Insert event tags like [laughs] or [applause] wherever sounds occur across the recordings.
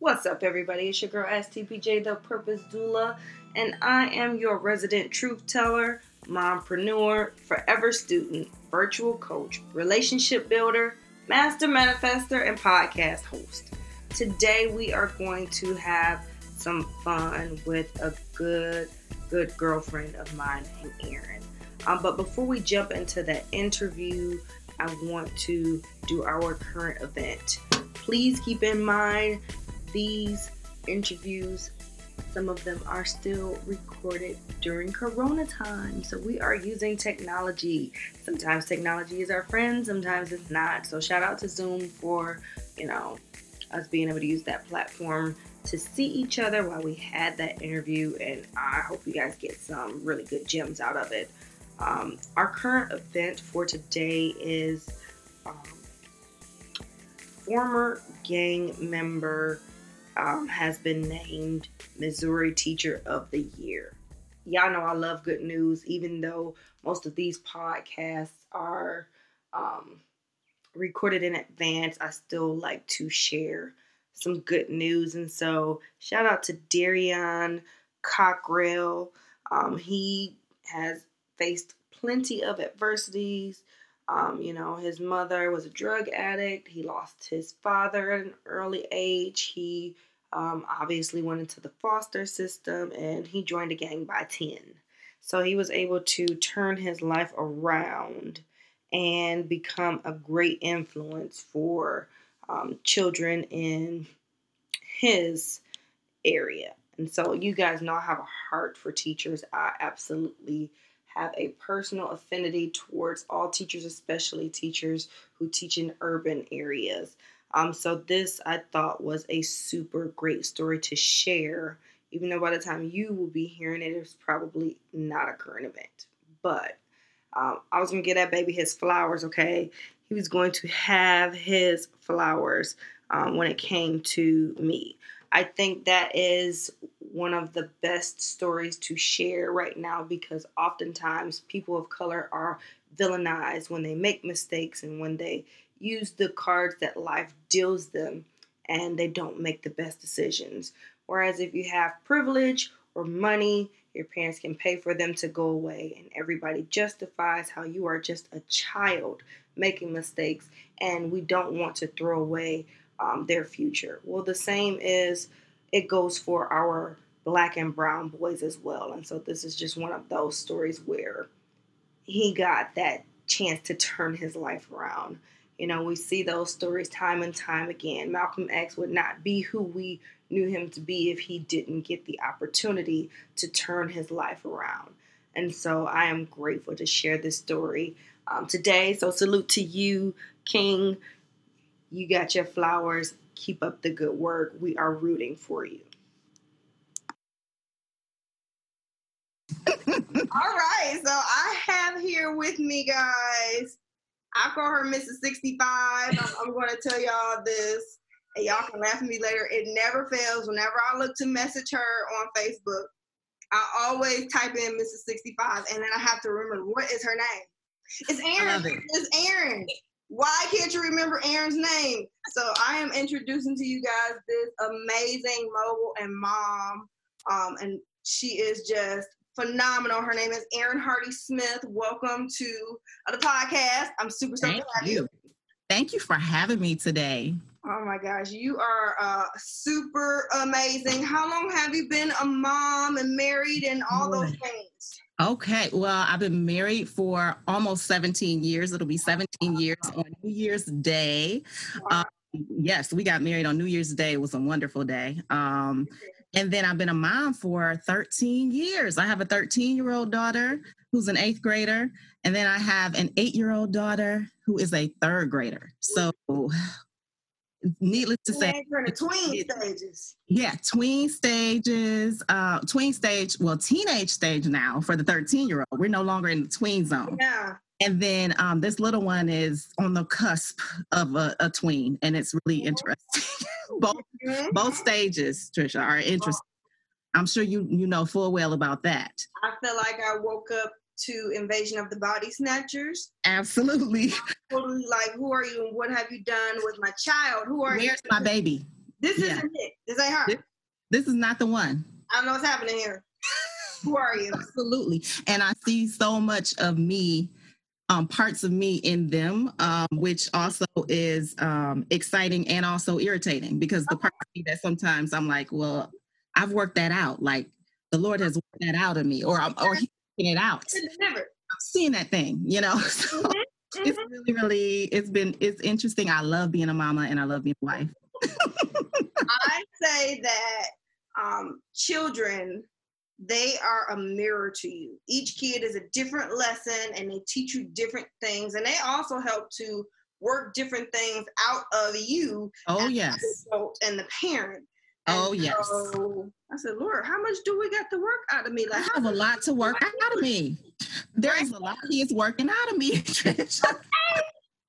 What's up, everybody? It's your girl STPJ, the Purpose Doula, and I am your resident truth teller, mompreneur, forever student, virtual coach, relationship builder, master manifester, and podcast host. Today, we are going to have some fun with a good, good girlfriend of mine named Erin. Um, but before we jump into that interview, I want to do our current event. Please keep in mind these interviews, some of them are still recorded during Corona time. So we are using technology. Sometimes technology is our friend, sometimes it's not. So shout out to Zoom for, you know, us being able to use that platform to see each other while we had that interview. And I hope you guys get some really good gems out of it. Um, our current event for today is um, former gang member um, has been named Missouri Teacher of the Year. Y'all know I love good news, even though most of these podcasts are um, recorded in advance. I still like to share some good news. And so, shout out to Darrion Cockrell. Um, he has faced plenty of adversities. Um, you know, his mother was a drug addict. He lost his father at an early age. He um, obviously went into the foster system and he joined a gang by 10. So he was able to turn his life around and become a great influence for um, children in his area. And so you guys know I have a heart for teachers. I absolutely have a personal affinity towards all teachers, especially teachers who teach in urban areas. Um, so this I thought was a super great story to share, even though by the time you will be hearing it, it's probably not a current event. But um, I was gonna get that baby his flowers. Okay, he was going to have his flowers um, when it came to me. I think that is one of the best stories to share right now because oftentimes people of color are villainized when they make mistakes and when they use the cards that life deals them and they don't make the best decisions. Whereas if you have privilege or money, your parents can pay for them to go away, and everybody justifies how you are just a child making mistakes, and we don't want to throw away um, their future. Well, the same is it goes for our black and brown boys as well. And so this is just one of those stories where he got that chance to turn his life around. You know, we see those stories time and time again. Malcolm X would not be who we knew him to be if he didn't get the opportunity to turn his life around. And so I am grateful to share this story um, today. So, salute to you, King. You got your flowers. Keep up the good work. We are rooting for you. [laughs] All right. So, I have here with me, guys, I call her Mrs. 65. I'm, I'm going to tell y'all this, and y'all can laugh at me later. It never fails. Whenever I look to message her on Facebook, I always type in Mrs. 65, and then I have to remember what is her name. It's Erin. It. It's Erin. Why can't you remember Erin's name? So I am introducing to you guys this amazing mobile and mom, um, and she is just phenomenal. Her name is Erin Hardy Smith. Welcome to the podcast. I'm super so Thank you. you. Thank you for having me today. Oh my gosh, you are uh, super amazing. How long have you been a mom and married and all those things? Okay, well, I've been married for almost 17 years. It'll be 17 years on New Year's Day. Wow. Um, yes, we got married on New Year's Day. It was a wonderful day. Um, and then I've been a mom for 13 years. I have a 13 year old daughter who's an eighth grader. And then I have an eight year old daughter who is a third grader. So, needless to say, tween stages. Yeah, tween stages, uh, tween stage, well, teenage stage now for the 13 year old. We're no longer in the tween zone. Yeah. And then um, this little one is on the cusp of a, a tween, and it's really mm-hmm. interesting. [laughs] both mm-hmm. both stages, Trisha, are interesting. I'm sure you you know full well about that. I feel like I woke up to Invasion of the Body Snatchers. Absolutely. [laughs] Totally like, who are you and what have you done with my child? Who are Where's you? my baby? This yeah. isn't it. This ain't her. This, this is not the one. I don't know what's happening here. [laughs] Who are you? Absolutely. And I see so much of me, um, parts of me in them, um, which also is um, exciting and also irritating because the part of me that sometimes I'm like, well, I've worked that out. Like the Lord has worked that out of me, or I'm, or He's working it out. I'm seeing that thing, you know. [laughs] So mm-hmm. it's mm-hmm. really, really, it's been, it's interesting. I love being a mama and I love being a wife. [laughs] I say that um, children they are a mirror to you. Each kid is a different lesson and they teach you different things and they also help to work different things out of you. Oh yes. and the parent. Oh yes. So I said, Lord, how much do we got to work out of me? Like, I have a lot to work out of me. [laughs] There's a lot of kids working out of me. [laughs] okay.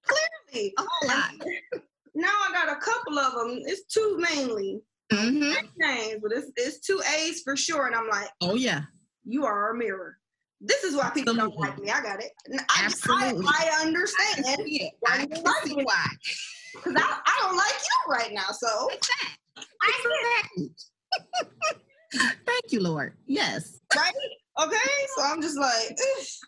Clearly, a whole lot. [laughs] Now I got a couple of them. It's two mainly. Mm-hmm. Names, but it's, it's two A's for sure. And I'm like, oh yeah, you are a mirror. This is why people don't like me. I got it. I, Absolutely. I, I understand yeah, why you don't like me. Why? Because I, I don't like you right now. So exactly. [laughs] Thank you, Lord. Yes. Right? Okay. So I'm just like,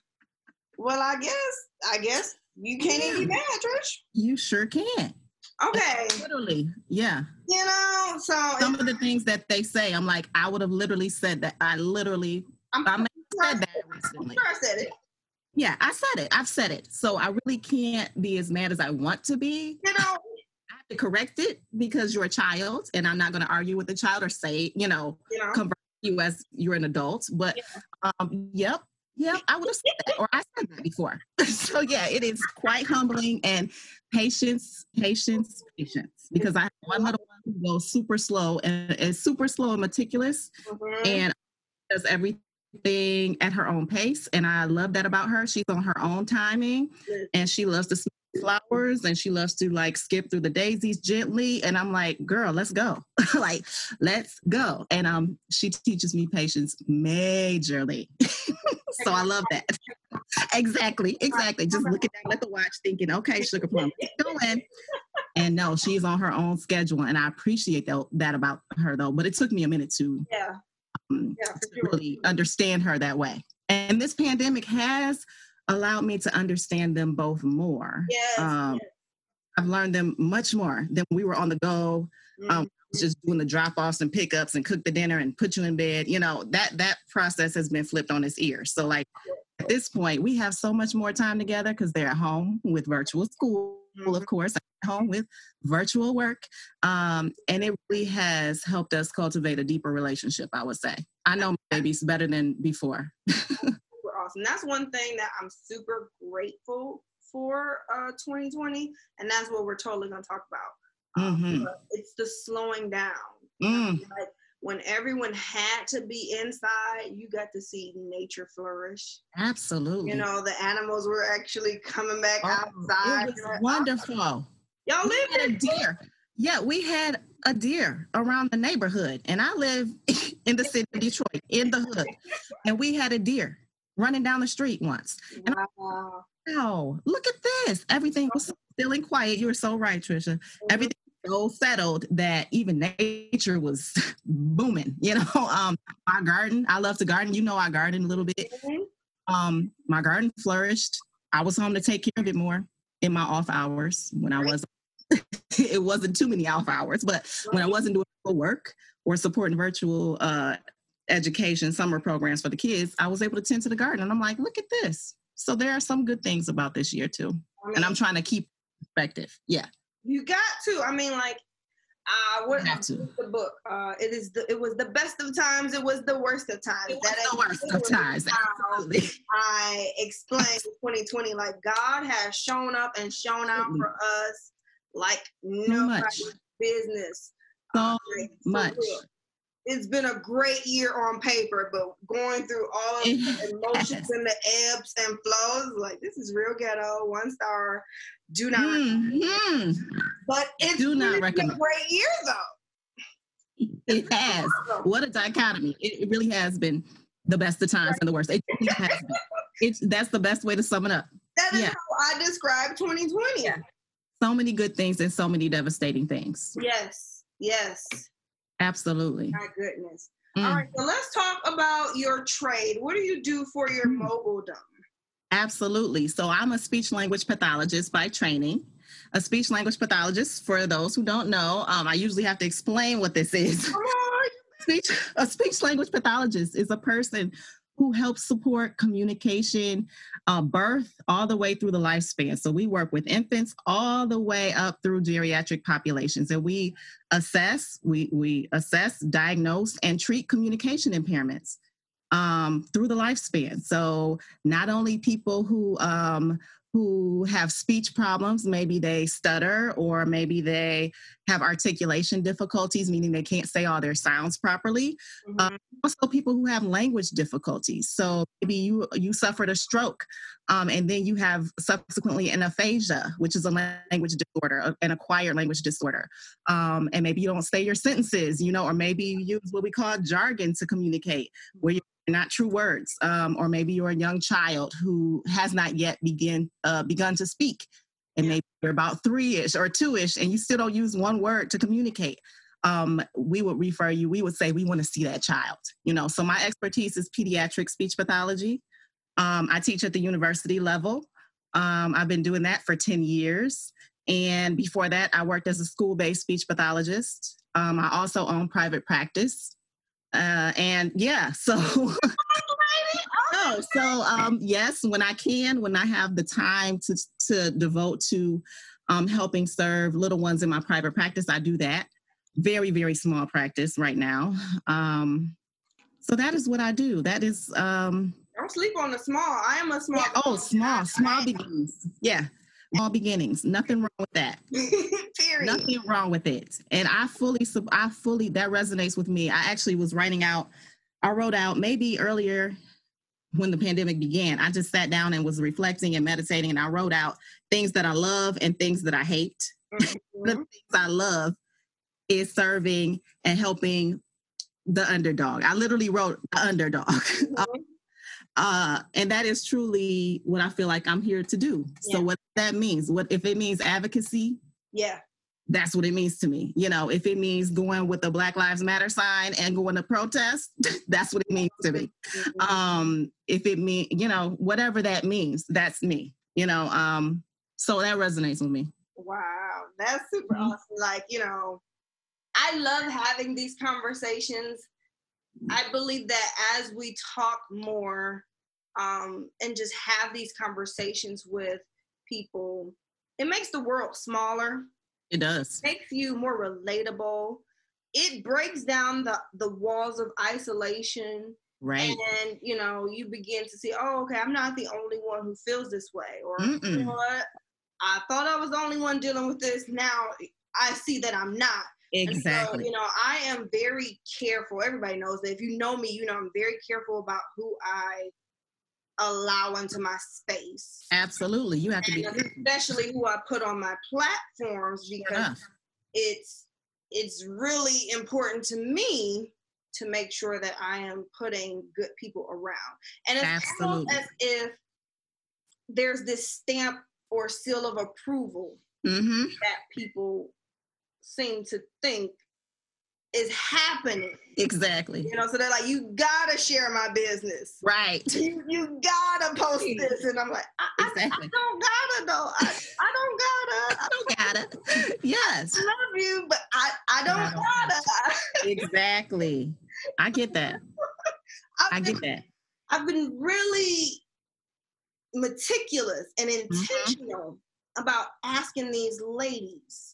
[laughs] well, I guess, I guess you can't even be mad, Trish. You sure can. Okay. Literally, yeah. You know, so some of the things that they say, I'm like, I would have literally said that. I literally, I'm, I said that recently. Sure I said it. Yeah, I said it. I've said it. So I really can't be as mad as I want to be. You know, I have to correct it because you're a child, and I'm not going to argue with the child or say, you know, you know? convert you as you're an adult. But yeah. um, yep, yeah, I would have said that, or I said that before. [laughs] so yeah, it is quite humbling and patience, patience, patience. Because I have one little one who goes super slow and is super slow and meticulous, mm-hmm. and does everything at her own pace. And I love that about her. She's on her own timing, and she loves to smell flowers and she loves to like skip through the daisies gently and i'm like girl let's go [laughs] like let's go and um she teaches me patience majorly [laughs] so i love that [laughs] exactly exactly just looking down at the watch thinking okay sugar plum going and no she's on her own schedule and i appreciate that, that about her though but it took me a minute to yeah, um, yeah to sure. really understand her that way and this pandemic has allowed me to understand them both more. Yes, um, yes. I've learned them much more than we were on the go. Mm-hmm. Um, just doing the drop offs and pickups and cook the dinner and put you in bed. You know that that process has been flipped on its ear. So like at this point, we have so much more time together because they're at home with virtual school, mm-hmm. of course, at home with virtual work, um, and it really has helped us cultivate a deeper relationship. I would say I know my babies better than before. [laughs] awesome. That's one thing that I'm super grateful for uh, 2020, and that's what we're totally going to talk about. Mm-hmm. it's the slowing down. Mm. Like when everyone had to be inside, you got to see nature flourish. Absolutely. You know, the animals were actually coming back oh, outside. It was wonderful. Y'all live in a deer. Yeah, we had a deer around the neighborhood, and I live [laughs] in the city of Detroit, in the hood, and we had a deer running down the street once. And wow. wow, look at this. Everything was still and quiet. You were so right, Trisha. Mm-hmm. Everything so settled that even nature was [laughs] booming. You know, [laughs] um, my garden, I love to garden. You know, I garden a little bit. Mm-hmm. Um, my garden flourished. I was home to take care of it more in my off hours when I was [laughs] it wasn't too many off hours, but when I wasn't doing work or supporting virtual uh, education summer programs for the kids, I was able to tend to the garden. And I'm like, look at this. So there are some good things about this year too. And I'm trying to keep perspective. Yeah. You got to. I mean, like, uh, what have to. the book? Uh, it is the it was the best of times. It was the worst of times. It was that the worst of times. Absolutely. I explained 2020 like God has shown up and shown out for us like no business. So uh, much it's been a great year on paper, but going through all of the emotions and the ebbs and flows, like this is real ghetto, one star. Do not, mm-hmm. But it's do not recommend. a great year though. It has. what a dichotomy! It, it, really has been the best of times and the worst. It has been. It's that's the best way to sum it up. That is yeah. how I describe 2020. Yeah. So many good things and so many devastating things. Yes Yes. Absolutely. My goodness. Mm. All right, so let's talk about your trade. What do you do for your mm. mobiledom? Absolutely. So I'm a speech language pathologist by training. A speech language pathologist, for those who don't know, um, I usually have to explain what this is. [laughs] speech, a speech language pathologist is a person who helps support communication, uh, birth, all the way through the lifespan. So we work with infants all the way up through geriatric populations, and we assess, we we assess, diagnose, and treat communication impairments um, through the lifespan. So not only people who um, who have speech problems, maybe they stutter or maybe they have articulation difficulties, meaning they can't say all their sounds properly. Mm-hmm. Um, also, people who have language difficulties. So maybe you you suffered a stroke, um, and then you have subsequently an aphasia, which is a language disorder, an acquired language disorder. Um, and maybe you don't say your sentences, you know, or maybe you use what we call jargon to communicate, where you're not true words, um, or maybe you're a young child who has not yet begin uh, begun to speak, and maybe you're about three-ish or two-ish, and you still don't use one word to communicate. Um, we would refer you. We would say we want to see that child. You know, so my expertise is pediatric speech pathology. Um, I teach at the university level. Um, I've been doing that for ten years, and before that, I worked as a school-based speech pathologist. Um, I also own private practice. Uh, and yeah, [laughs] so oh, so um, yes, when I can, when I have the time to to devote to um, helping serve little ones in my private practice, I do that. Very very small practice right now. Um, so that is what I do. That is. Don't sleep on the small. I am a small. Yeah, oh, small, small beginnings. Yeah, small beginnings. Nothing wrong with that. [laughs] Period. Nothing wrong with it. And I fully, I fully, that resonates with me. I actually was writing out, I wrote out maybe earlier when the pandemic began. I just sat down and was reflecting and meditating, and I wrote out things that I love and things that I hate. [laughs] Mm-hmm. the things I love is serving and helping the underdog. I literally wrote the underdog. [laughs] Mm-hmm. Uh, and that is truly what I feel like I'm here to do. Yeah. So what that means, what if it means advocacy? Yeah. That's what it means to me. You know, if it means going with the Black Lives Matter sign and going to protest, [laughs] that's what it means to me. Mm-hmm. Um, if it mean, you know, whatever that means, that's me. You know, um, so that resonates with me. Wow, that's super mm-hmm. awesome. Like, you know, I love having these conversations I believe that as we talk more um, and just have these conversations with people, it makes the world smaller. It does. It makes you more relatable. It breaks down the, the walls of isolation. Right. And you know, you begin to see, oh, okay, I'm not the only one who feels this way. Or Mm-mm. you know what? I thought I was the only one dealing with this. Now I see that I'm not. Exactly. So, you know, I am very careful. Everybody knows that. If you know me, you know I'm very careful about who I allow into my space. Absolutely. You have to and be especially who I put on my platforms because it's it's really important to me to make sure that I am putting good people around. And it's Absolutely. as if there's this stamp or seal of approval mm-hmm. that people seem to think is happening. Exactly. You know, so they're like, you gotta share my business. Right. [laughs] You, you gotta post this. And I'm like, I, exactly. I, I don't gotta though. I, I don't gotta. [laughs] I don't gotta. [laughs] Yes. I love you, but I, I don't, I gotta. exactly. I get that. I get that. I've been really meticulous and mm-hmm. intentional mm-hmm. about asking these ladies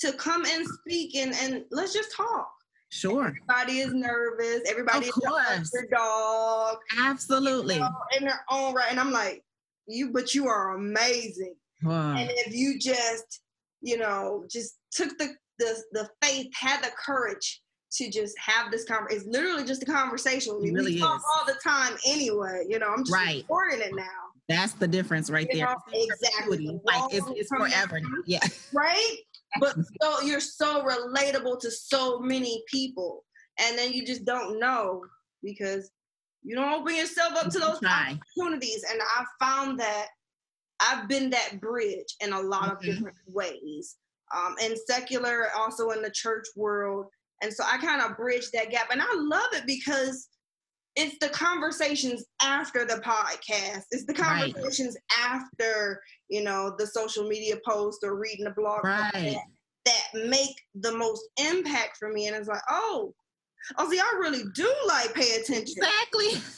to come and speak and, and let's just talk. Sure. Everybody is nervous. Everybody of is your dog. Absolutely. You know, in their own right. And I'm like, you, but you are amazing. Wow. And if you just, you know, just took the the the faith, had the courage to just have this conversation. It's literally just a conversation. It really we talk all the time anyway. You know, I'm just right. recording it now. That's the difference right you there. Know, exactly. Like it's, it's forever. Yeah. Right? but so you're so relatable to so many people and then you just don't know because you don't open yourself up to those opportunities and i found that i've been that bridge in a lot mm-hmm. of different ways um, and secular, also in the church world. And so I kind of bridge that gap. And I love it because it's the conversations after the podcast. It's the conversations right. after, you know, the social media post or reading the blog right. that, that make the most impact for me. And it's like, oh, oh, see, I really do like pay attention. Exactly. [laughs]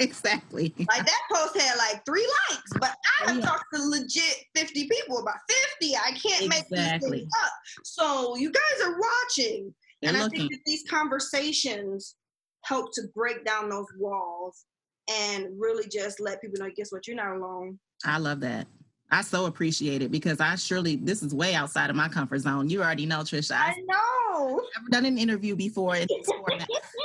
Exactly. Like that post had like three likes, but I oh, have yeah. talked to legit 50 people about 50. I can't exactly. make these things up. So you guys are watching. They're and looking. I think that these conversations help to break down those walls and really just let people know, guess what, you're not alone. I love that. I so appreciate it because I surely this is way outside of my comfort zone. You already know, Trisha. I, I know. I've never done an interview before.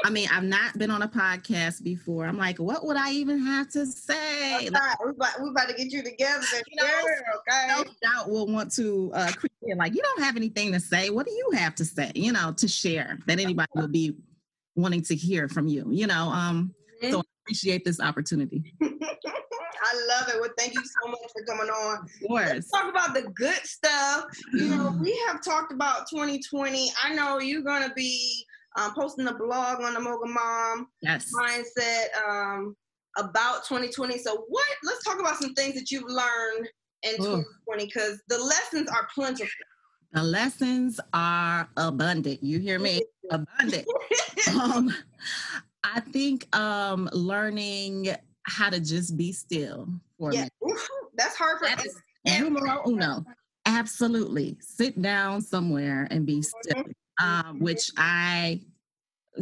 I mean, I've not been on a podcast before. I'm like, what would I even have to say? Like, we're, about, we're, about, to get you together. You know, okay. No doubt will want to uh, create like you don't have anything to say. What do you have to say? You know, to share that anybody [laughs] will be wanting to hear from you. You know, um, mm-hmm. so I appreciate this opportunity. [laughs] I love it. Well, thank you so much for coming on. Of course. Let's talk about the good stuff. You know, we have talked about 2020. I know you're going to be um, posting a blog on the Mocha Mom yes. mindset um, about 2020. So, what? Let's talk about some things that you've learned in Ooh. 2020 because the lessons are plentiful. The lessons are abundant. You hear me? [laughs] abundant. um, I think um, learning how to just be still for yeah. me. [laughs] That's hard for that is numero uno. Absolutely. Sit down somewhere and be still, mm-hmm. um, which I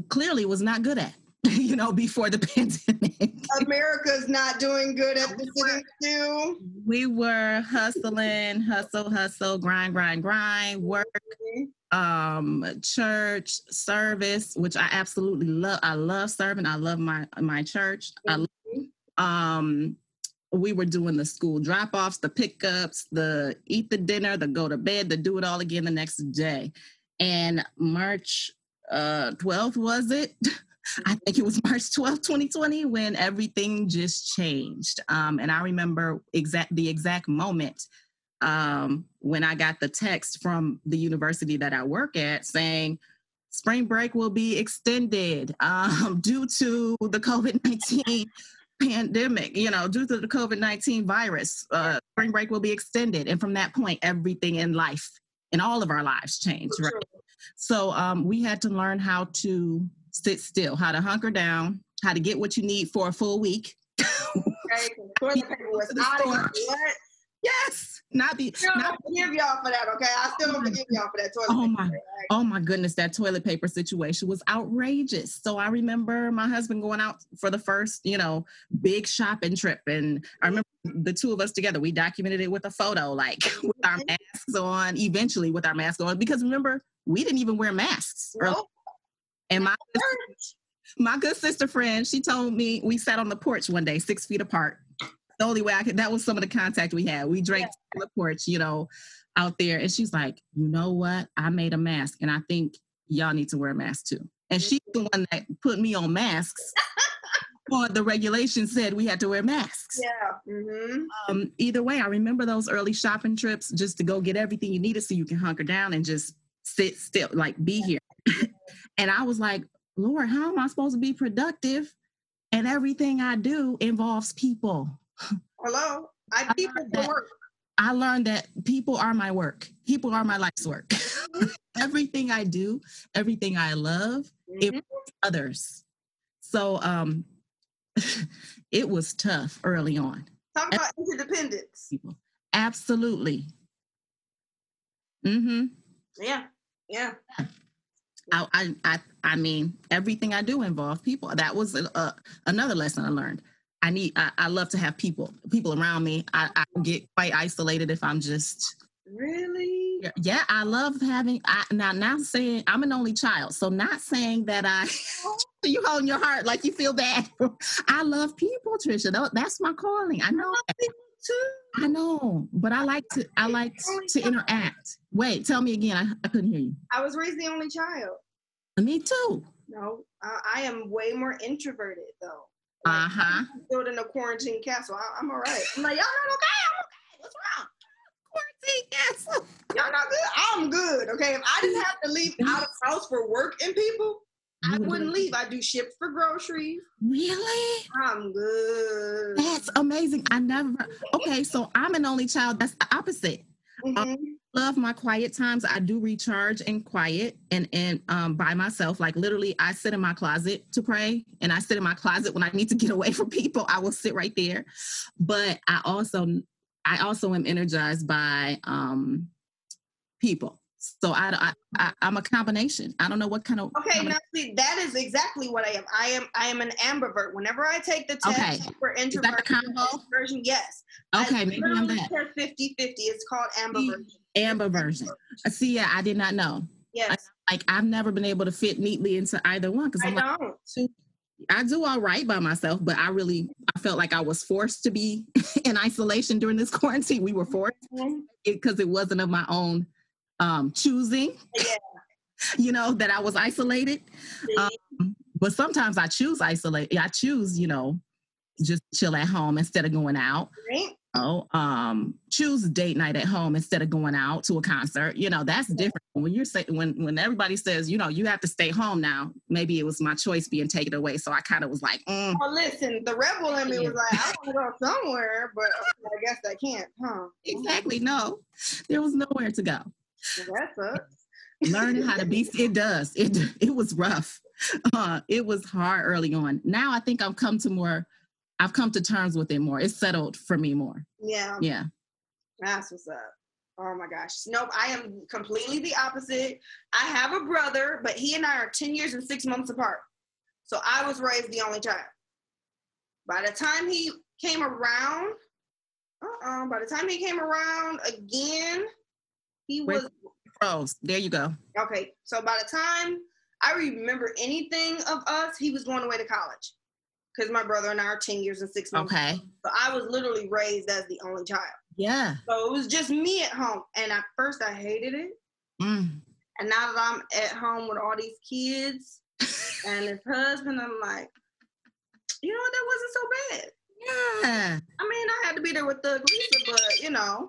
clearly was not good at. [laughs] you know, before the [laughs] pandemic. America's not doing good at the sitting still. We were hustling, hustle, hustle, grind, grind, grind, work, um, church, service, which I absolutely love. I love serving. I love my my church. I love um, we were doing the school drop offs, the pickups, the eat the dinner, the go to bed, the do it all again the next day. And March uh, 12th, was it? [laughs] I think it was [laughs] March 12th, 2020, when everything just changed. Um, and I remember exact the exact moment um, when I got the text from the university that I work at saying, spring break will be extended [laughs] um, due to the COVID 19 [laughs] pandemic, you know, due to the COVID 19 virus, uh, spring break will be extended. And from that point, everything in life, in all of our lives, changed, right? So um, we had to learn how to sit still, how to hunker down, how to get what you need for a full week. okay, toilet [laughs] paper was out of Yes, not be. Still not forgive y'all for that. Okay, I still don't forgive y'all for that toilet. Oh my, paper, oh my goodness, that toilet paper situation was outrageous. So I remember my husband going out for the first, you know, big shopping trip, and I remember the two of us together. We documented it with a photo, like [laughs] with our mm-hmm. masks on. Eventually, with our masks on, because remember we didn't even wear masks. Nope. And my [laughs] my good sister friend, she told me we sat on the porch one day, six feet apart the only way I could. That was some of the contact we had. We drank yeah. the porch, you know, out there, and she's like, you know what? I made a mask, and I think y'all need to wear a mask too. And she's the one that put me on masks. [laughs] Or the regulation said we had to wear masks. Yeah. Mm-hmm. Um, either way, I remember those early shopping trips just to go get everything you needed so you can hunker down and just sit still, like be here. [laughs] and I was like, Lord, how am I supposed to be productive? And everything I do involves people. Hello, I people for work. I learned that people are my work. People are my life's work. Mm-hmm. [laughs] everything I do, everything I love, mm-hmm. it others. So um, [laughs] it was tough early on. Talk about interdependence. People. Absolutely. Mm-hmm. Yeah. Yeah. I, I, I, I mean, everything I do involves people. That was a, a, another lesson I learned. I need I, I love to have people people around me. I, I get quite isolated if I'm just really yeah. I love having. I now not saying I'm an only child, so not saying that I [laughs] you hold your heart like you feel bad. [laughs] I love people, Trisha. That's my calling. I know. Too. I know, but I like to I like to interact. Wait, tell me again. I, I couldn't hear you. I was raised the only child. Me too. No, I, I am way more introverted though. Uh huh. Building a quarantine castle. I, am all right. I'm like, y'all not okay? I'm okay. What's wrong? Yes. Y'all not good. I'm good. Okay. If I didn't have to leave [laughs] out of house for work and people, I wouldn't leave. I do ship for groceries. Really? I'm good. That's amazing. I never. Okay, so I'm an only child. That's the opposite. Mhm. Love my quiet times. I do recharge in quiet and and um, by myself. Like literally, I sit in my closet to pray, and I sit in my closet when I need to get away from people. I will sit right there. But I also I also am energized by um, people. So I, I, I I'm a combination. I don't know what kind of Okay, now see that is exactly what I am. I am I am an ambivert. Whenever I take the test Okay. for is that the introversion, combo? extroversion, yes. Okay, I maybe I'm that test 50 50. It's called ambiversion. Amber version. Uh, See, yeah, I did not know. Yes, Like I've never been able to fit neatly into either one because I I'm like. don't. I do all right by myself, but I really I felt like I was forced to be [laughs] in isolation during this [laughs] quarantine. We were forced because it wasn't of my own um choosing, Yeah. [laughs] you know, that I was isolated. Um, but sometimes I choose isolate. I choose, you know, just chill at home instead of going out. Right? Oh, um, choose date night at home instead of going out to a concert. You know, that's different. When you're saying when when everybody says, you know, you have to stay home now. Maybe it was my choice being taken away, so I kind of was like, mm, Well, listen, the rebel in me was like, I want to go somewhere, but I guess I can't, huh? exactly no, there was nowhere to go. That sucks. Learning how to be, [laughs] it does. It it was rough. Uh, it was hard early on. Now I think I've come to more. I've come to terms with it more. It's settled for me more. Yeah, Yeah. that's what's up. Oh my gosh. Nope, I am completely the opposite. I have a brother, but he and I are 10 years and six months apart. So I was raised the only child. By the time he came around, uh-uh, by the time he came around again, he Wait. was Rose, there you go. okay. So by the time I remember anything of us, he was going away to college. Because my brother and I are 10 years and six months. Okay. So I was literally raised as the only child. Yeah. So it was just me at home. And at first I hated it. Mm. And now that I'm at home with all these kids [laughs] and his husband, I'm like, you know what, that wasn't so bad. Yeah. I mean, I had to be there with the Lisa, but you know.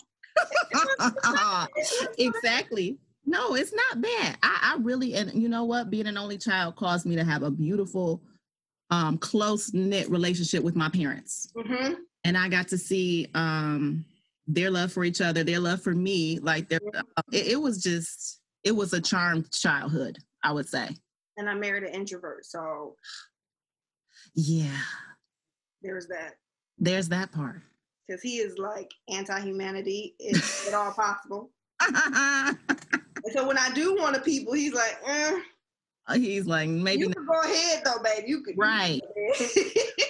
[laughs] exactly. No, it's not bad. I, I really, and you know what? Being an only child caused me to have a beautiful, um, close knit relationship with my parents. hmm and I got to see um, their love for each other, their love for me. Like their, uh, it, it was just, it was a charmed childhood, I would say. And I married an introvert, so Yeah, there's that. there's that part. Because he is like anti-humanity, if at all possible. [laughs] And so when I do want to people, he's like, eh, He's like maybe, you can go ahead though, baby. You could Right.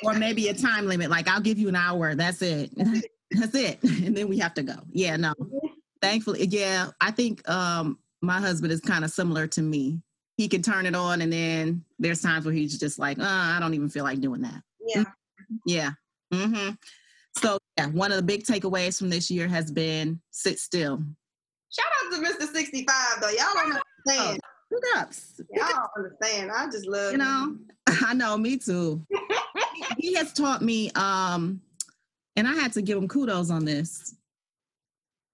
or maybe a time limit. Like I'll give you an hour. That's it. [laughs] [laughs] That's it. And then we have to go. Yeah, no. Thankfully, yeah. I think um, my husband is kind of similar to me. He can turn it on, and then there's times where he's just like, uh, I don't even feel like doing that. yeah. Yeah. mm-hmm. So yeah, one of the big takeaways from this year has been sit still. Shout out to Mr. 65 though. Y'all don't understand. Good ups. Y'all don't understand. I just love You know, [laughs] I know, me too. [laughs] he has taught me, um, and I had to give him kudos on this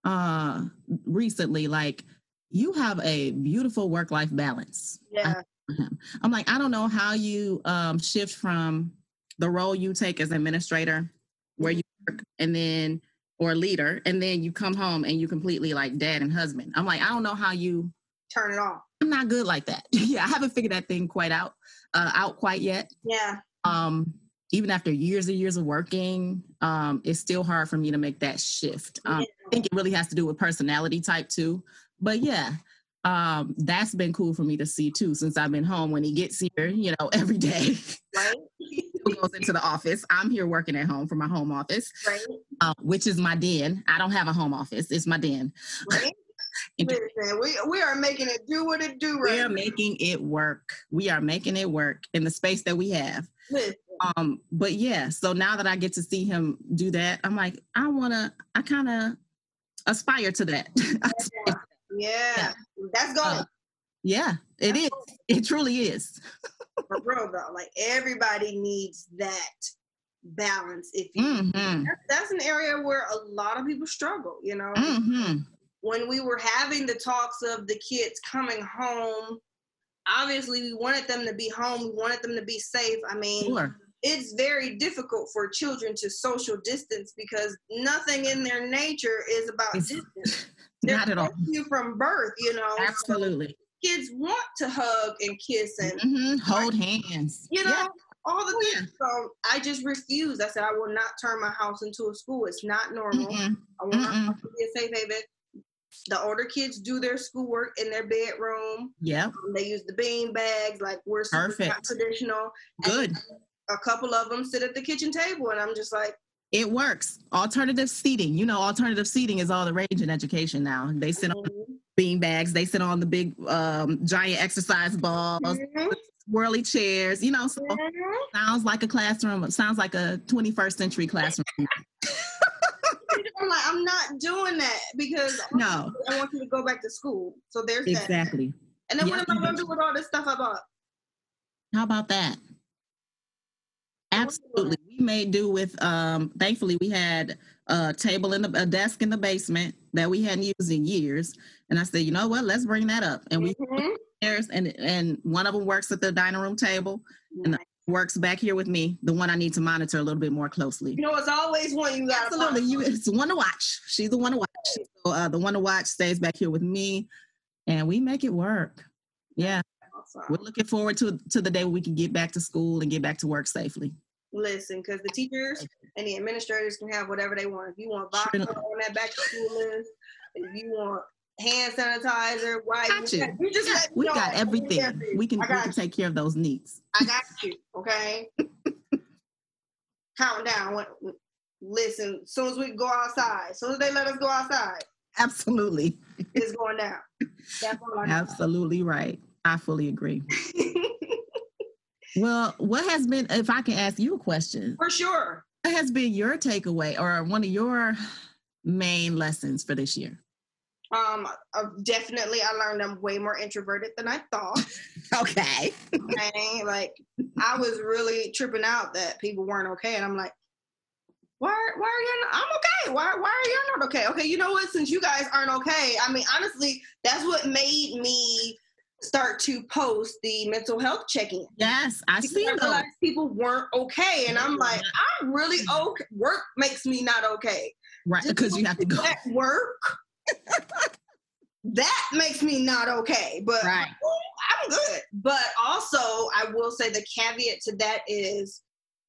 uh recently. Like, you have a beautiful work-life balance. Yeah. him. I'm like, I don't know how you um, shift from the role you take as administrator, where you work, and then or leader, and then you come home and you completely like dad and husband. I'm like, I don't know how you. Turn it off. I'm not good like that. [laughs] yeah, I haven't figured that thing quite out, uh, out quite yet. Yeah. Um, even after years and years of working, um, it's still hard for me to make that shift. Um, I think it really has to do with personality type too. But yeah, um, that's been cool for me to see too, since I've been home. When he gets here, you know, [laughs] every day Right. he goes into the office. I'm here working at home from my home office, Right. uh, which is my den. I don't have a home office; it's my den. Right. Listen, we we are making it do what it do We right. are making it work. We are making it work in the space that we have. Listen, Um, but yeah, so now that I get to see him do that, I'm like, I wanna, I kind of aspire to that. [laughs] yeah, that's going Uh, yeah, it is. It truly is. [laughs] for real though. Like everybody needs that balance. If you, hmm that's, that's an area where a lot of people struggle. You know, hmm when we were having the talks of the kids coming home, obviously we wanted them to be home. We wanted them to be safe. I mean, Sure. it's very difficult for children to social distance because nothing in their nature is about It's- distance. [laughs] Not at all. you from birth, you know. So Absolutely. kids want to hug and kiss and Mhm. Hold hands. you know Yeah. all the Oh, things. So I just refused. I said I will not turn my house into a school. It's not normal. Mm-mm. I want house to be a safe haven. The older kids do their schoolwork in their bedroom. Yep. They use the bean bags like we're Perfect. traditional. And Good. A couple of them sit at the kitchen table, and I'm just like, It works. Alternative seating. You know, alternative seating is all the rage in education now. They sit on mhm, bean bags. They sit on the big um, giant exercise balls, mhm, whirly chairs. You know, so mhm. sounds like a classroom. Sounds like a 21st century classroom. I'm like, I'm not doing that because No, I want you to go back to school. So there's that. exactly. And then Yeah, what am I going to do with all this stuff I bought? How about that? Absolutely. We made do with um thankfully we had a table in the a desk in the basement that we hadn't used in years. And I said, you know what, let's bring that up. And we Mhm. chairs and and one of them works at the dining room table and works back here with me, the one I need to monitor a little bit more closely. You know, it's always one you got. Absolutely. You it's one to watch. She's the one to watch. So uh the one to watch stays back here with me and we make it work. Yeah. We're looking forward to to the day we can get back to school and get back to work safely. Listen, because the teachers and the administrators can have whatever they want. If you want vodka on that back to school list, if you want hand sanitizer, Got you. you just Yeah, we know. got everything. We can we can you. take care of those needs. I got you. Okay. [laughs] Count down. Listen, as soon as we go outside, as soon as they let us go outside, Absolutely. [laughs] it's going down. That's all I got. Absolutely right. I fully agree. [laughs] Well, what has been if I can ask you a question, For sure. what has been your takeaway or one of your main lessons for this year? Um, uh, definitely, I learned I'm way more introverted than I thought. [laughs] Okay. okay? Like, I was really tripping out that people weren't okay, and I'm like, why? Why are you? Not, I'm okay. Why? Why are you not okay? Okay, you know what? Since you guys aren't okay, I mean, honestly, that's what made me start to post the mental health check-in. Yes, I Because see I realized people weren't okay, and I'm like, I'm really okay. Work makes me not okay. Right, because you have to go. At work, that makes me not okay. But Right. I'm good. But also, I will say the caveat to that is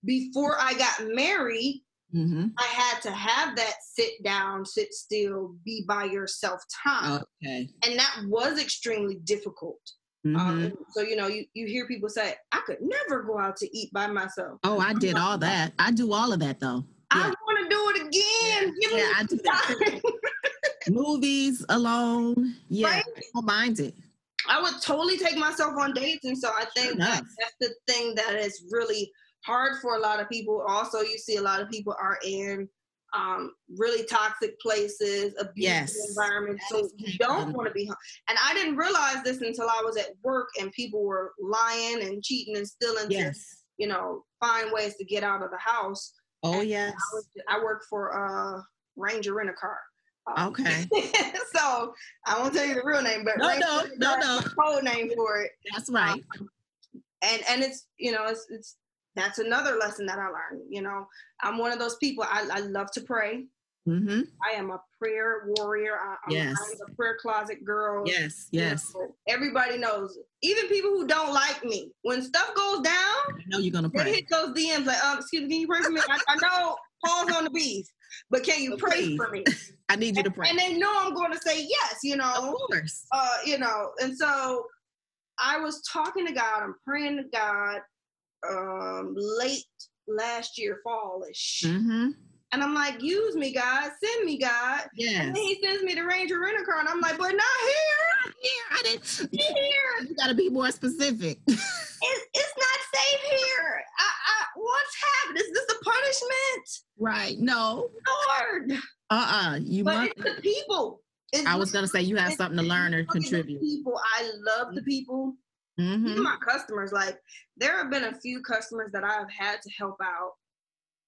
before I got married, hmm I had to have that sit down, sit still, be by yourself time. Okay. And that was extremely difficult. Mhm. Um, so, you know, you, you hear people say, I could never go out to eat by myself. oh, I did all that. I do all of that though. I want to do it again. Me Yeah, I do. [laughs] Movies alone. Yeah, Right? I don't mind it. I would totally take myself on dates, and so I think that that's the thing that is really hard for a lot of people. Also, you see a lot of people are in um, really toxic places, abusive Yes. environments, so you don't want to be. home. And I didn't realize this until I was at work and people were lying and cheating and stealing to, Yes. you know, find ways to get out of the house. Oh And yes. I, was, I work for uh, Ranger Rent a Car. Okay. [laughs] so I won't tell you the real name, but No, no, no, no. code name for it. That's right. and and it's you know it's it's that's another lesson that I learned. You know, I'm one of those people. I, I love to pray. Mm-hmm. I am a prayer warrior. I, I'm, Yes. I'm a prayer closet girl. Yes. You Yes. know, everybody knows. Even people who don't like me, when stuff goes down, I know you're gonna pray. they hit those DMs like, um, excuse me, can you pray for me? I, I know Paul's on the beast, but can you pray please. for me? [laughs] I need you to And, pray. and they know I'm going to say yes. You know, Of course. uh, you know, and so I was talking to God, I'm praying to God um late last year, fallish. Mm-hmm. And I'm like, use me, God, send me, God. And Yes. then he sends me the Ranger Rent a Car, and I'm like, but not here. Not Here, I didn't. Here. You gotta be more specific. [laughs] It's, it's not safe here. I, I, what's happened? Is this a punishment? right. No. Lord. Uh-uh. You But must. it's the people. It's I was gonna say you have something to learn or contribute. People, I love the people. Mm-hmm. even my customers like there have been a few customers that i've had to help out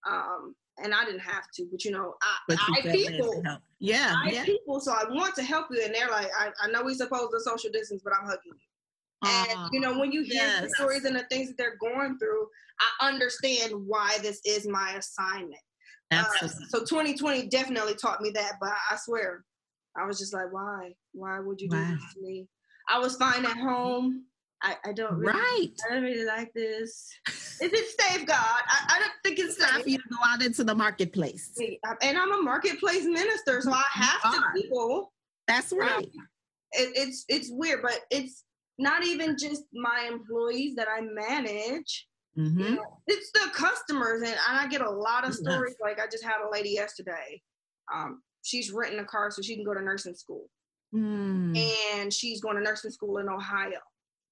um and I didn't have to, but you know, I, But I felt led to people. Yeah, I yeah. people, so I want to help you, and they're like, I, I know we supposed to social distance, but I'm hugging you. And you know, when you hear the stories and the things that they're going through, I understand why this is my assignment. Uh, so 2020 definitely taught me that, but I swear, I was just like, why? Why would you do this to me? I was fine at home. I, I don't really, right. I don't really like this. Is it safeguard? I, I don't think it's time for you to go out into the marketplace. And I'm a marketplace minister, so I have to people. That's right. It, it's it's weird, but it's not even just my employees that I manage. hmm You know, it's the customers, and I get a lot of Yes. stories. Like I just had a lady yesterday. Um, she's renting a car so she can go to nursing school, Mm. and she's going to nursing school in Ohio.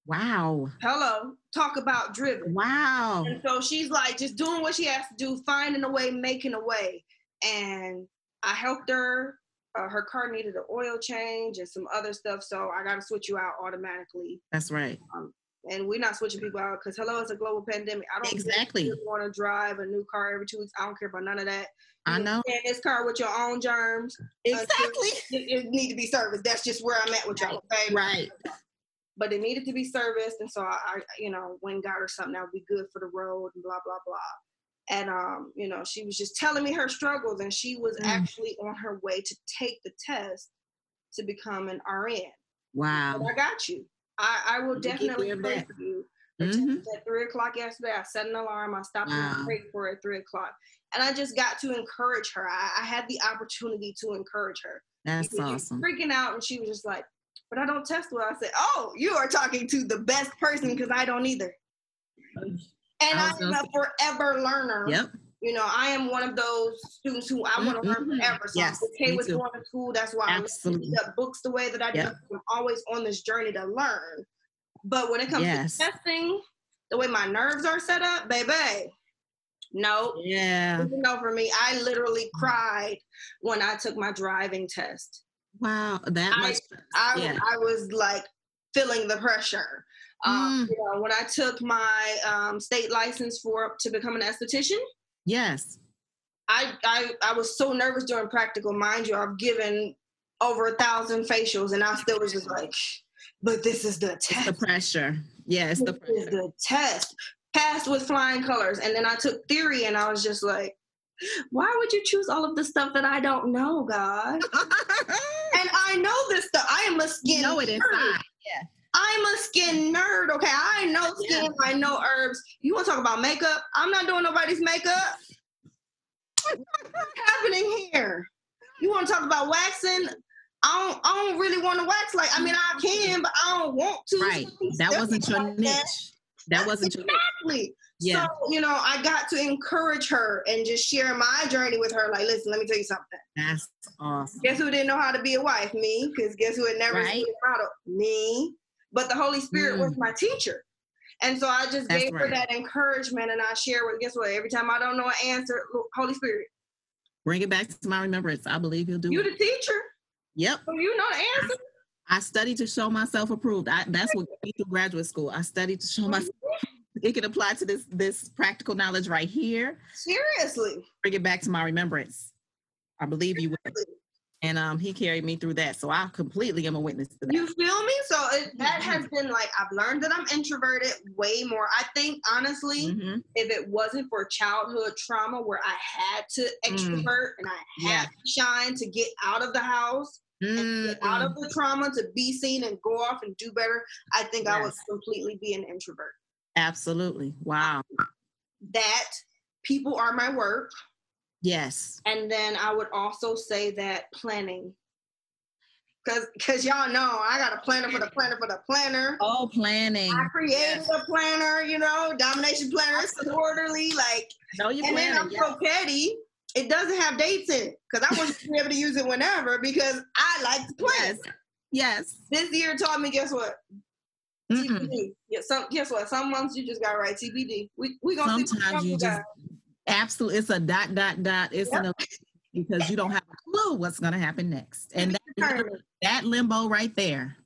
Wow. Hello, talk about driven. Wow. And so she's like just doing what she has to do, finding a way, making a way. And I helped her. Uh, her car needed an oil change and some other stuff, so I got to switch you out automatically. That's right. And we're not switching people out because hello, it's a global pandemic. I don't Exactly. want to drive a new car every two weeks. I don't care about none of that. I know. in this car with your own germs. Exactly. It, it need to be serviced. That's just where I'm at with y'all. Okay? Right. But it needed to be serviced and so I, I you know went and got her something that would be good for the road and blah blah blah and um you know she was just telling me her struggles and she was Mm. actually on her way to take the test to become an RN Wow. but I got you I, I will You definitely pray for you Mhm. at three o'clock yesterday I set an alarm I stopped Wow. and prayed for her at three o'clock and I just got to encourage her I, I had the opportunity to encourage her That's she was awesome. freaking out and she was just like but I don't test well. I said, Oh, you are talking to the best person because I don't either. And I I'm a forever learner. Yep. You know, I am one of those students who I want to learn Mhm. forever. So Yes, I'm okay with too. going to school. That's why I Absolutely. pick up books the way that I do. Yep. I'm always on this journey to learn. But when it comes Yes. to testing, the way my nerves are set up, baby, no, Yeah. no for me. I literally cried when I took my driving test. Wow. That I-. I Yeah. I was like feeling the pressure. Um, Mm. you know, when I took my um, state license for to become an esthetician, Yes. I, I I was so nervous during practical. Mind you, I've given over a thousand facials, and I still was just like, but this is the It's the test. pressure. Yeah, it's the This is the test. Passed with flying colors, and then I took theory, and I was just like, why would you choose all of the stuff that I don't know, God? [laughs] And I know this stuff. I am a skin. you know it nerd. inside. I'm a skin nerd, okay? I know Yeah. skin, I know herbs. You want to talk about makeup? I'm not doing nobody's makeup. What's happening here? You want to talk about waxing? I don't, I don't really want to wax like, I mean, I can, but I don't want to. Right. That wasn't your Like niche. That wasn't your niche. Yeah. So, you know, I got to encourage her and just share my journey with her. Like, listen, let me tell you something. That's awesome. Guess who didn't know how to be a wife? Me. Because guess who had never Right. seen a model? Me. But the Holy Spirit was Mm. my teacher. And so I just That's gave her that encouragement and I share with guess what? Every time I don't know an answer, Holy Spirit, Bring it back to my remembrance. I believe he'll do you it. the teacher. Yep. So you know the answer. I studied to show myself approved. I, that's what me through graduate school. I studied to show myself. It can apply to this this practical knowledge right here. Seriously. Bring it back to my remembrance. I believe you will. And um, he carried me through that, so I completely am a witness to that. You feel me? So it, that Mm-hmm. has been like I've learned that I'm introverted way more. I think honestly, Mhm. if it wasn't for childhood trauma where I had to extrovert and I had Mm. Yeah. to shine to get out of the house, and get out Mm. of the trauma to be seen and go off and do better, I think I would completely be an introvert. Absolutely. Wow. That people are my work. Yes. And then I would also say that planning. Cause, Cause y'all know I got a planner for the planner for the planner. Oh, planning. I created Yes. a planner, you know, domination planner, it's quarterly, like, know you and then planning. I'm yes. so petty. It doesn't have dates in it because I want you to be able to use it whenever because I like to plan. Yes. Yes. This year taught me, guess what? TBD. Yeah, some guess what? Some months you just got write TBD. We we gonna Sometimes you just absolutely. It's a dot dot dot. It's Yep. an [laughs] because you don't have a clue what's going to happen next, and that, that limbo right there.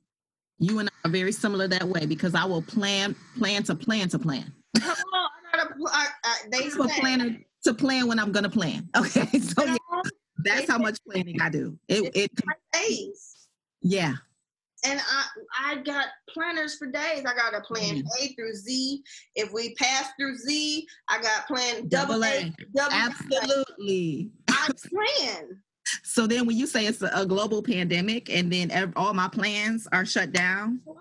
You and I are very similar that way because I will plan, plan to plan to plan. Come on, I gotta. I, I, [laughs] they say planner. to plan when I'm gonna plan. [laughs] Okay, so yeah, that's how much planning I do. It it. Yeah. And I I got planners for days. I got a plan mm-hmm. A through Z. If we pass through Z, I got plan double A. Double Absolutely. I plan. So then, when you say it's a, global pandemic, and then ev- all my plans are shut down, wow.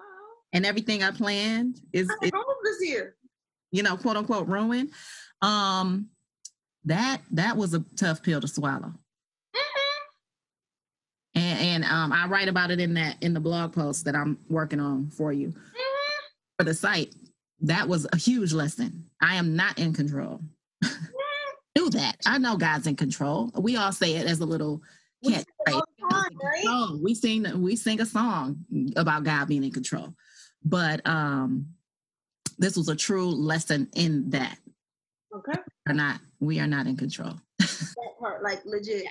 and everything I planned is it, this year, you know, quote unquote, ruined. Um, that that was a tough pill to swallow. And, and um, I write about it in that in the blog post that I'm working on for you mm-hmm. for the site. That was a huge lesson. I am not in control. Mm-hmm. [laughs] Do that. I know God's in control. We all say it as a little cat. right? We sing we sing a song about God being in control. But um this was a true lesson in that. Okay. Are not we are not in control. [laughs] that part, like legit.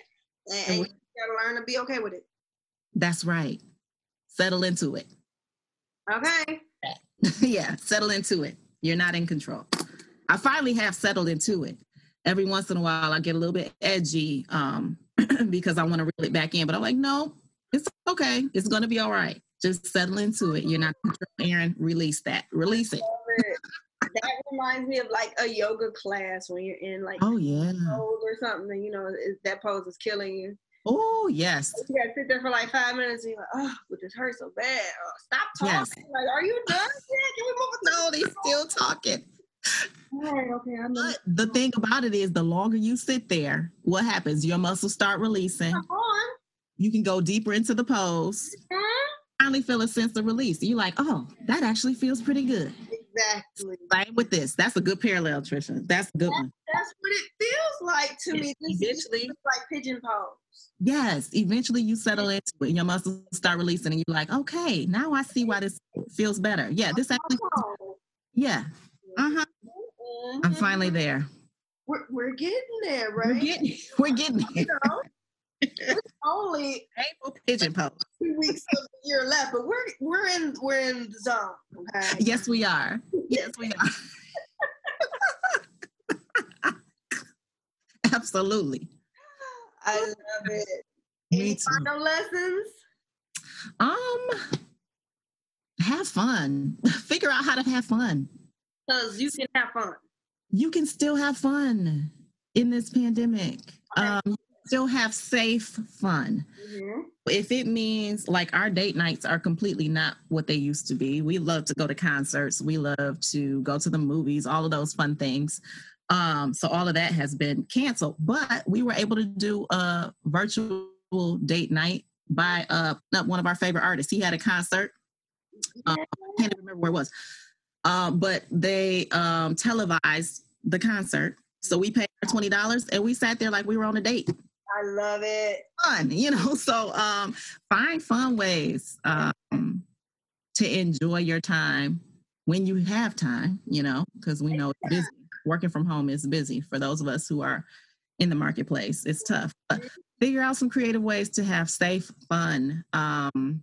And, and gotta learn to be okay with it. That's right. Settle into it. Okay. [laughs] yeah, settle into it. You're not in control. I finally have settled into it. Every once in a while, I get a little bit edgy um, [clears throat] because I want to reel it back in, but I'm like, no, it's okay. It's going to be all right. Just settle into it. You're not Aaron. Release that. Release it. that reminds me of like a yoga class when you're in like oh yeah or something. You know that pose is killing you. Oh yes. You gotta sit there for like five minutes and you're like, oh, but this hurts so bad. Oh, stop talking. Yes. Like, are you done yet? Can we move? No, they still talking. Right, okay. I'm but the thing about it is, the longer you sit there, what happens? Your muscles start releasing. You can go deeper into the pose. Mm-hmm. Finally, feel a sense of release. You're like, oh, that actually feels pretty good. Exactly. Same with this. That's a good parallel, Trisha. That's a good that's, one. That's what it feels like to me. This eventually, like pigeon pose. Yes. Eventually, you settle into it, and your muscles start releasing, and you're like, okay, now I see why this feels better. Yeah, this actually. Yeah. Uh huh. Mm-hmm. I'm finally there. We're, we're getting there, right? [laughs] We're getting, we're getting there. You know, [laughs] it's only painful pigeon pose. Two weeks of the year left, but we're we're in we're in the zone. Okay. Yes, we are. Yes, we are. [laughs] [laughs] Absolutely. I love it. Me Any too. final lessons? Um, have fun. [laughs] Figure out how to have fun. Because you can have fun. You can still have fun in this pandemic. Okay. Um, still have safe fun. Mm-hmm. If it means like our date nights are completely not what they used to be, we love to go to concerts, we love to go to the movies, all of those fun things. Um, so all of that has been canceled, but we were able to do a virtual date night by uh, one of our favorite artists. He had a concert. Um, I can't remember where it was, um, but they um, televised the concert. So we paid our twenty dollars and we sat there like we were on a date. I love it. Fun, you know. [laughs] So um, find fun ways um, to enjoy your time when you have time. You know, because we know it's busy. Working from home is busy for those of us who are in the marketplace. It's tough, but figure out some creative ways to have safe fun. Um,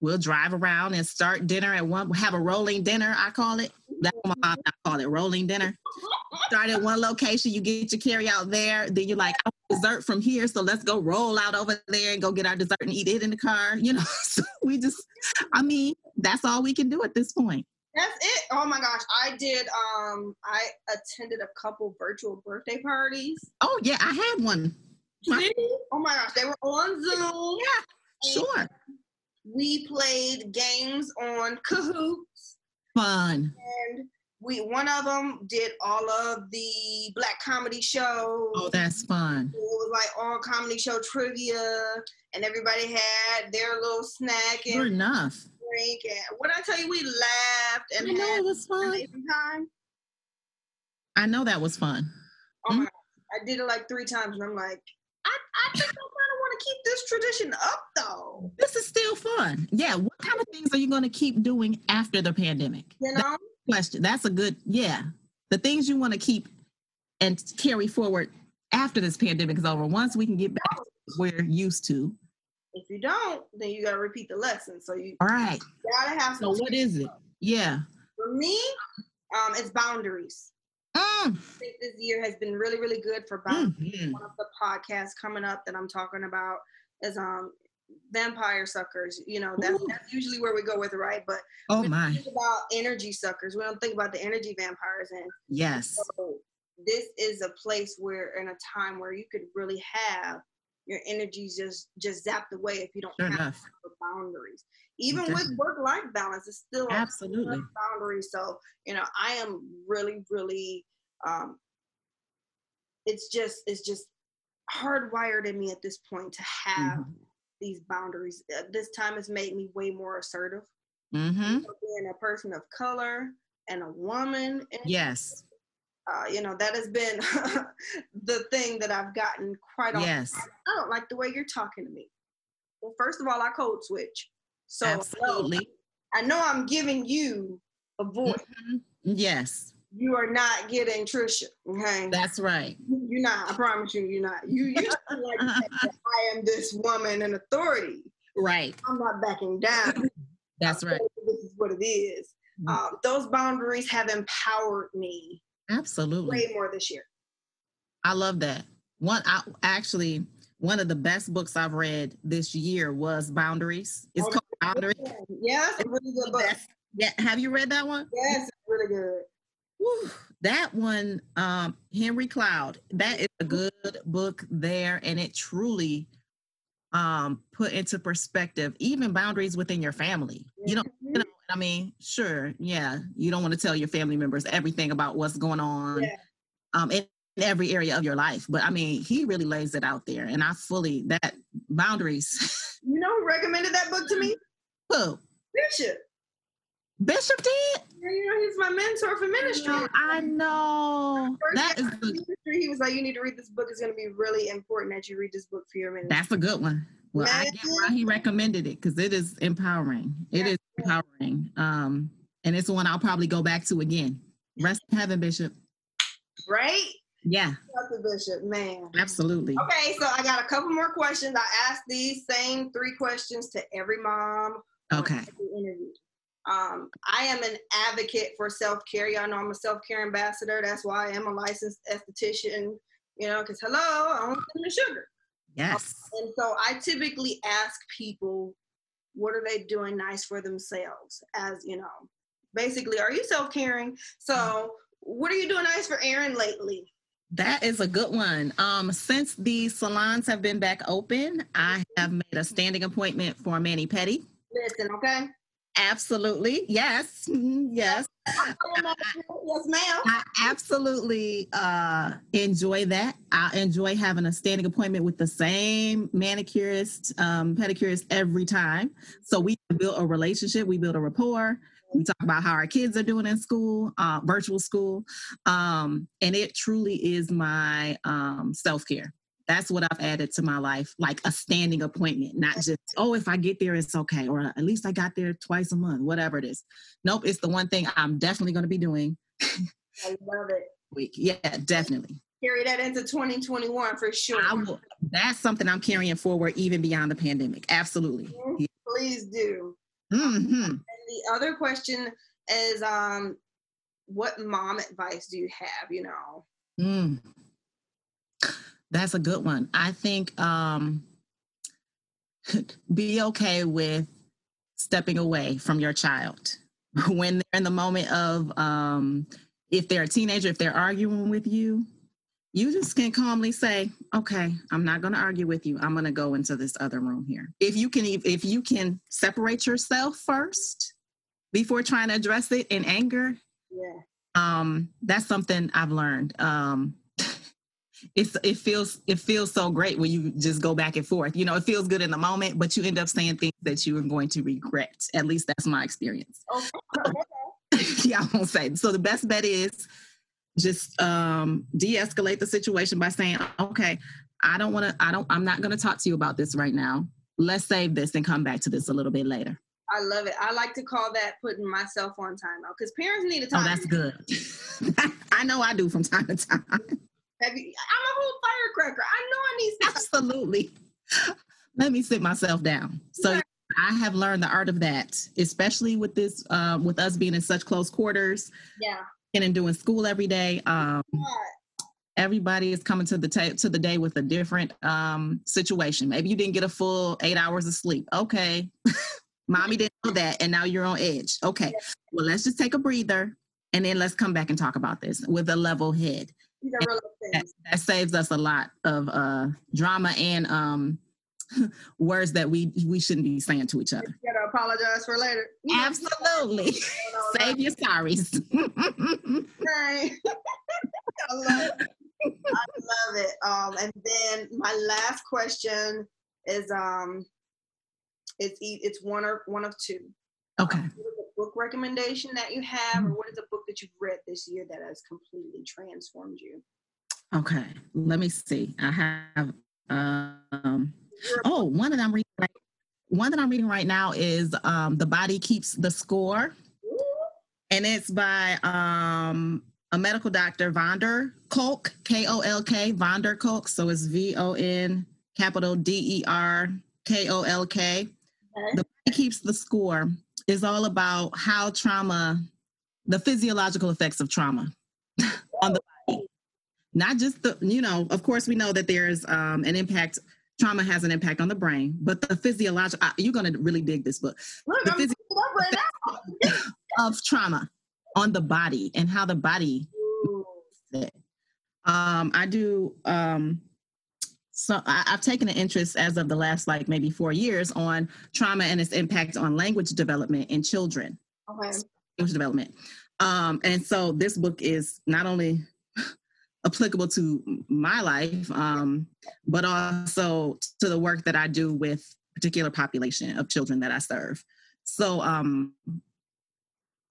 we'll drive around and start dinner at one. Have a rolling dinner, I call it. That's what my mom I call it, rolling dinner. Start at one location, you get your carry out there. Then you're like, I want dessert from here, so let's go roll out over there and go get our dessert and eat it in the car. You know, [laughs] so we just, I mean, that's all we can do at this point. That's it. Oh my gosh, I did. Um, I attended a couple virtual birthday parties. Oh yeah, I had one. See? Oh my gosh, they were on Zoom. Yeah, sure. We played games on Kahoots. Fun. And we one of them did all of the black comedy shows. Oh, that's fun. It was like all comedy show trivia, and everybody had their little snack and Good enough. Drink. And what I tell you, we laughed and I know had it was fun. time. I know that was fun. Oh mm-hmm. my! I did it like three times, and I'm like, I, I think I kind of want to keep this tradition up, though. This is still fun. Yeah. What kind of things are you going to keep doing after the pandemic? You know question. That's a good, yeah. The things you want to keep and carry forward after this pandemic is over. Once we can get back to we're used to. If you don't, then you gotta repeat the lesson. So you all right. gotta have So what is it? Yeah. For me, um, it's boundaries. Mm. I think this year has been really, really good for boundaries. Mm-hmm. One of the podcasts coming up that I'm talking about is um vampire suckers. You know, that's, that's usually where we go with right? But oh my, think about energy suckers. We don't think about the energy vampires. And yes, so this is a place where, in a time where you could really have your energy just just zapped away if you don't sure have enough. boundaries. Even Definitely. with work life balance, it's still absolutely boundaries. So you know, I am really, really. um It's just it's just hardwired in me at this point to have mm-hmm these boundaries. Uh, this time has made me way more assertive. Mm-hmm. being a person of color and a woman. And, yes. Uh, you know, that has been [laughs] the thing that I've gotten quite often. Yes. I don't like the way you're talking to me. Well, first of all, I code switch. So Absolutely. I know I'm giving you a voice. Mm-hmm. Yes you are not getting Trisha. Okay. That's right. You're not. I promise you, you're not. You you like [laughs] I am this woman in authority. Right. I'm not backing down. That's right. This is what it is. Mm-hmm. Um, those boundaries have empowered me. Absolutely. Way more this year. I love that. One, I actually one of the best books I've read this year was Boundaries. It's oh, called Boundaries. Yeah, it's a really good book. Yeah, have you read that one? Yes, it's really good. Whew, that one, um, Henry Cloud, that is a good book there, and it truly um, put into perspective even boundaries within your family. You know, you know, I mean, sure, yeah, you don't want to tell your family members everything about what's going on yeah. um, in every area of your life, but I mean, he really lays it out there, and I fully that boundaries. [laughs] you know who recommended that book to me? Who? Bishop. Bishop did. Yeah, you know, he's my mentor for ministry. I know. That is the ministry. He was like, "You need to read this book. It's going to be really important that you read this book for your ministry." That's a good one. Well, Man. I get why he recommended it because it is empowering. It yeah. is empowering. Um, and it's one I'll probably go back to again. Rest in heaven, Bishop. Right? Yeah. Bishop, man. Absolutely. Okay, so I got a couple more questions. I asked these same three questions to every mom. Okay. Interview. Um, I am an advocate for self care. Y'all know I'm a self care ambassador. That's why I am a licensed esthetician. You know, because hello, I don't the sugar. Yes. Um, and so I typically ask people, what are they doing nice for themselves? As you know, basically, are you self caring? So, what are you doing nice for Aaron lately? That is a good one. Um, since the salons have been back open, I have made a standing appointment for mani-pedi. Listen, okay. Absolutely. Yes. Mm-hmm, yes. yes, ma'am. I absolutely uh, enjoy that. I enjoy having a standing appointment with the same manicurist, um, pedicurist every time. So we build a relationship, we build a rapport. We talk about how our kids are doing in school, uh, virtual school. Um, and it truly is my um, self care that's what I've added to my life, like a standing appointment, not just, oh, if I get there, it's okay, or at least I got there twice a month, whatever it is. Nope, it's the one thing I'm definitely going to be doing. I love it. [laughs] Week. Yeah, definitely. Carry that into 2021 for sure. I will, that's something I'm carrying forward even beyond the pandemic. Absolutely. Mm-hmm. Yeah. Please do. Mm-hmm. And the other question is, um, what mom advice do you have? You know. Mm. That's a good one. I think um, [laughs] be okay with stepping away from your child [laughs] when they're in the moment of um, if they're a teenager, if they're arguing with you, you just can calmly say, "Okay, I'm not going to argue with you. I'm going to go into this other room here." If you can, if you can separate yourself first before trying to address it in anger, yeah, um, that's something I've learned. Um, it's it feels it feels so great when you just go back and forth. You know, it feels good in the moment, but you end up saying things that you are going to regret. At least that's my experience. Okay. [laughs] yeah, I won't say. So the best bet is just um, de-escalate the situation by saying, "Okay, I don't want to. I don't. I'm not going to talk to you about this right now. Let's save this and come back to this a little bit later." I love it. I like to call that putting myself on timeout because parents need a time. Oh, that's good. [laughs] I know I do from time to time. You, I'm a whole firecracker. I know I need [laughs] absolutely. Let me sit myself down. So yeah. I have learned the art of that, especially with this, um, with us being in such close quarters. Yeah. in and doing school every day. Um, everybody is coming to the ta- to the day with a different um, situation. Maybe you didn't get a full eight hours of sleep. Okay, [laughs] mommy didn't know that, and now you're on edge. Okay, well let's just take a breather, and then let's come back and talk about this with a level head. That, that, saves us a lot of uh, drama and um, [laughs] words that we we shouldn't be saying to each other. You gotta apologize for later. [laughs] Absolutely. Save your sorries. [laughs] right. I love it. I love it. Um, and then my last question is um, it's it's one or one of two. Okay. Um, what is a book recommendation that you have, or what is a book that you've read this year that has completely transformed you? Okay, let me see. I have um oh one that I'm reading right, one that I'm reading right now is um The Body Keeps the Score. And it's by um a medical doctor, Vonder Kolk, K O L K, Vonder Kolk. So it's V O N capital D E R K O L K. The body keeps the score is all about how trauma, the physiological effects of trauma [laughs] on the body. Not just the, you know, of course, we know that there's um, an impact, trauma has an impact on the brain, but the physiological, you're going to really dig this book. Look, the [laughs] of trauma on the body and how the body um, I do um, so I, have taken an interest as of the last like maybe four years on trauma and its impact on language development in children. Okay. Language development. Um, and so this book is not only [laughs] applicable to my life, um, but also to the work that I do with particular population of children that I serve. So um,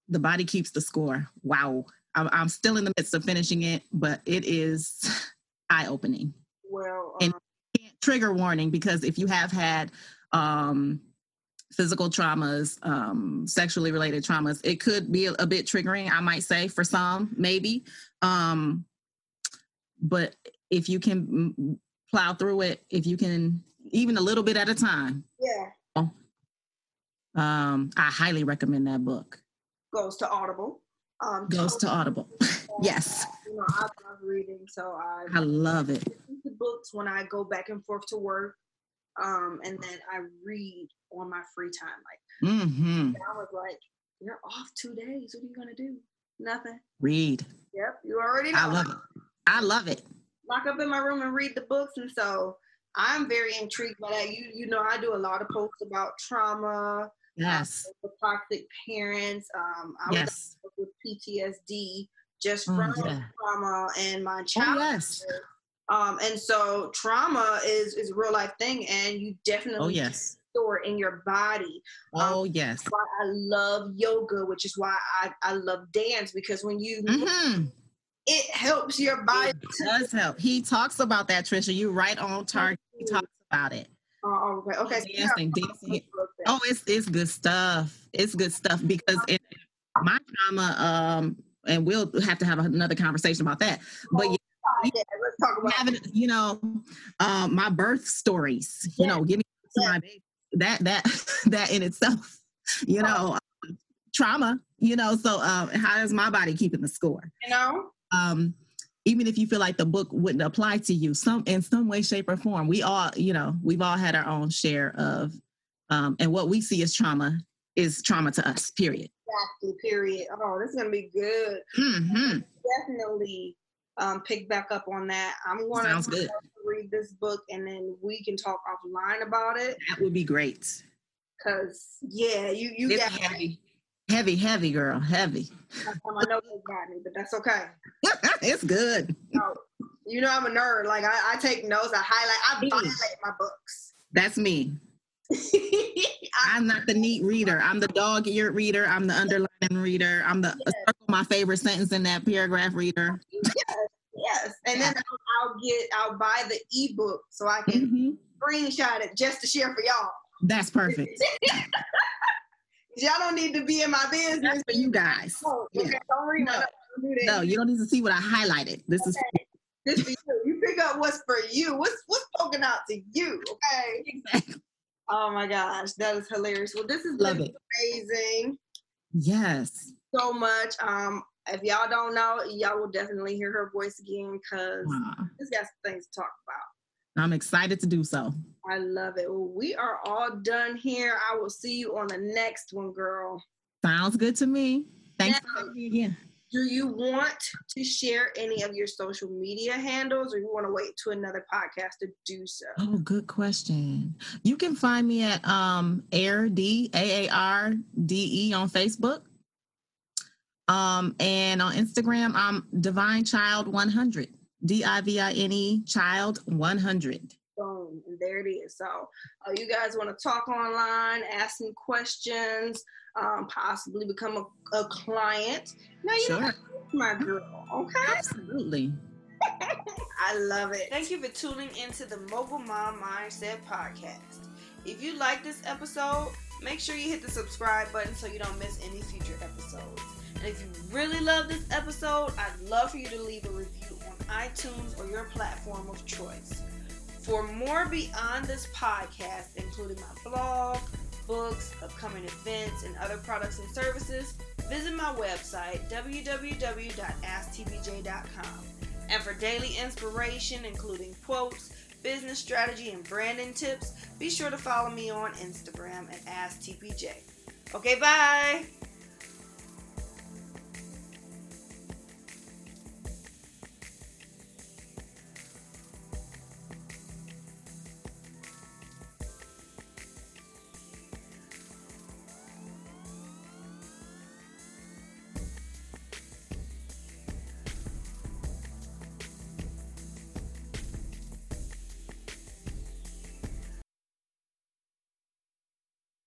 the body keeps the score. Wow. I'm, I'm still in the midst of finishing it, but it is [laughs] eye opening. Well, um, and trigger warning because if you have had um, physical traumas, um, sexually related traumas, it could be a, a, bit triggering, I might say, for some, maybe. Um, but if you can plow through it, if you can, even a little bit at a time. Yeah. Um, I highly recommend that book. Goes to Audible. Um, Goes to Audible. [laughs] yes. You know, I love reading, so I. I love it. Books when I go back and forth to work, um, and then I read on my free time. Like, mm-hmm. I was like, "You're off two days. What are you gonna do? Nothing. Read. Yep, you already know. I love it. I love it. Lock up in my room and read the books, and so I'm very intrigued by that. You, you know, I do a lot of posts about trauma Yes. Um, toxic parents. Um, I yes. was with PTSD just from oh, yeah. trauma and my child. Oh, yes. Um, and so trauma is is a real life thing, and you definitely oh yes store in your body. Oh um, yes. Why I love yoga, which is why I I love dance because when you mm-hmm. it helps your body. It does help. He talks about that, Trisha. You right on target. He talks about it. Oh, okay. Okay. Dancing, dancing. Oh, it's it's good stuff. It's good stuff because in my trauma, um, and we'll have to have another conversation about that. But yeah, let's talk about having, you know, um, my birth stories. You know, giving yeah. my baby that that [laughs] that in itself, you know, uh, trauma. You know, so um, how is my body keeping the score? You know, um, even if you feel like the book wouldn't apply to you some in some way shape or form we all you know we've all had our own share of um, and what we see as trauma is trauma to us period exactly period oh this is gonna be good mm-hmm. definitely um, pick back up on that i'm gonna read this book and then we can talk offline about it that would be great because yeah you you it's got heavy Heavy, heavy girl, heavy. I know they got me, but that's okay. [laughs] it's good. you know I'm a nerd. Like I, I take notes, I highlight, I violate my books. That's me. [laughs] I'm not the neat reader. I'm the dog eared reader. I'm the underlining reader. I'm the yes. circle my favorite sentence in that paragraph reader. Yes, yes. And then I'll, I'll, get, I'll buy the ebook so I can mm-hmm. screenshot it just to share for y'all. That's perfect. [laughs] Y'all don't need to be in my business. That's for you guys. Oh, yeah. read no. no, you don't need to see what I highlighted. This okay. is this for you. You pick up what's for you. What's what's poking out to you, okay? Exactly. Oh my gosh, that is hilarious. Well, this is Love it. amazing. Yes. So much. Um, if y'all don't know, y'all will definitely hear her voice again because uh, it's got some things to talk about. I'm excited to do so. I love it. Well, we are all done here. I will see you on the next one, girl. Sounds good to me. Thanks now, for having me again. Do you want to share any of your social media handles or you want to wait to another podcast to do so? Oh, good question. You can find me at um Air D A A R D E on Facebook. Um, and on Instagram, I'm Divine Child 100. D I V I N E Child 100. Boom, and there it is. So, uh, you guys want to talk online, ask some questions, um, possibly become a, a client. Now you sure. know, my girl. Okay. Absolutely. [laughs] I love it. Thank you for tuning into the Mobile Mom Mindset podcast. If you like this episode, make sure you hit the subscribe button so you don't miss any future episodes. And if you really love this episode, I'd love for you to leave a review on iTunes or your platform of choice. For more beyond this podcast, including my blog, books, upcoming events, and other products and services, visit my website, www.asktbj.com. And for daily inspiration, including quotes, business strategy, and branding tips, be sure to follow me on Instagram at AskTBJ. Okay, bye.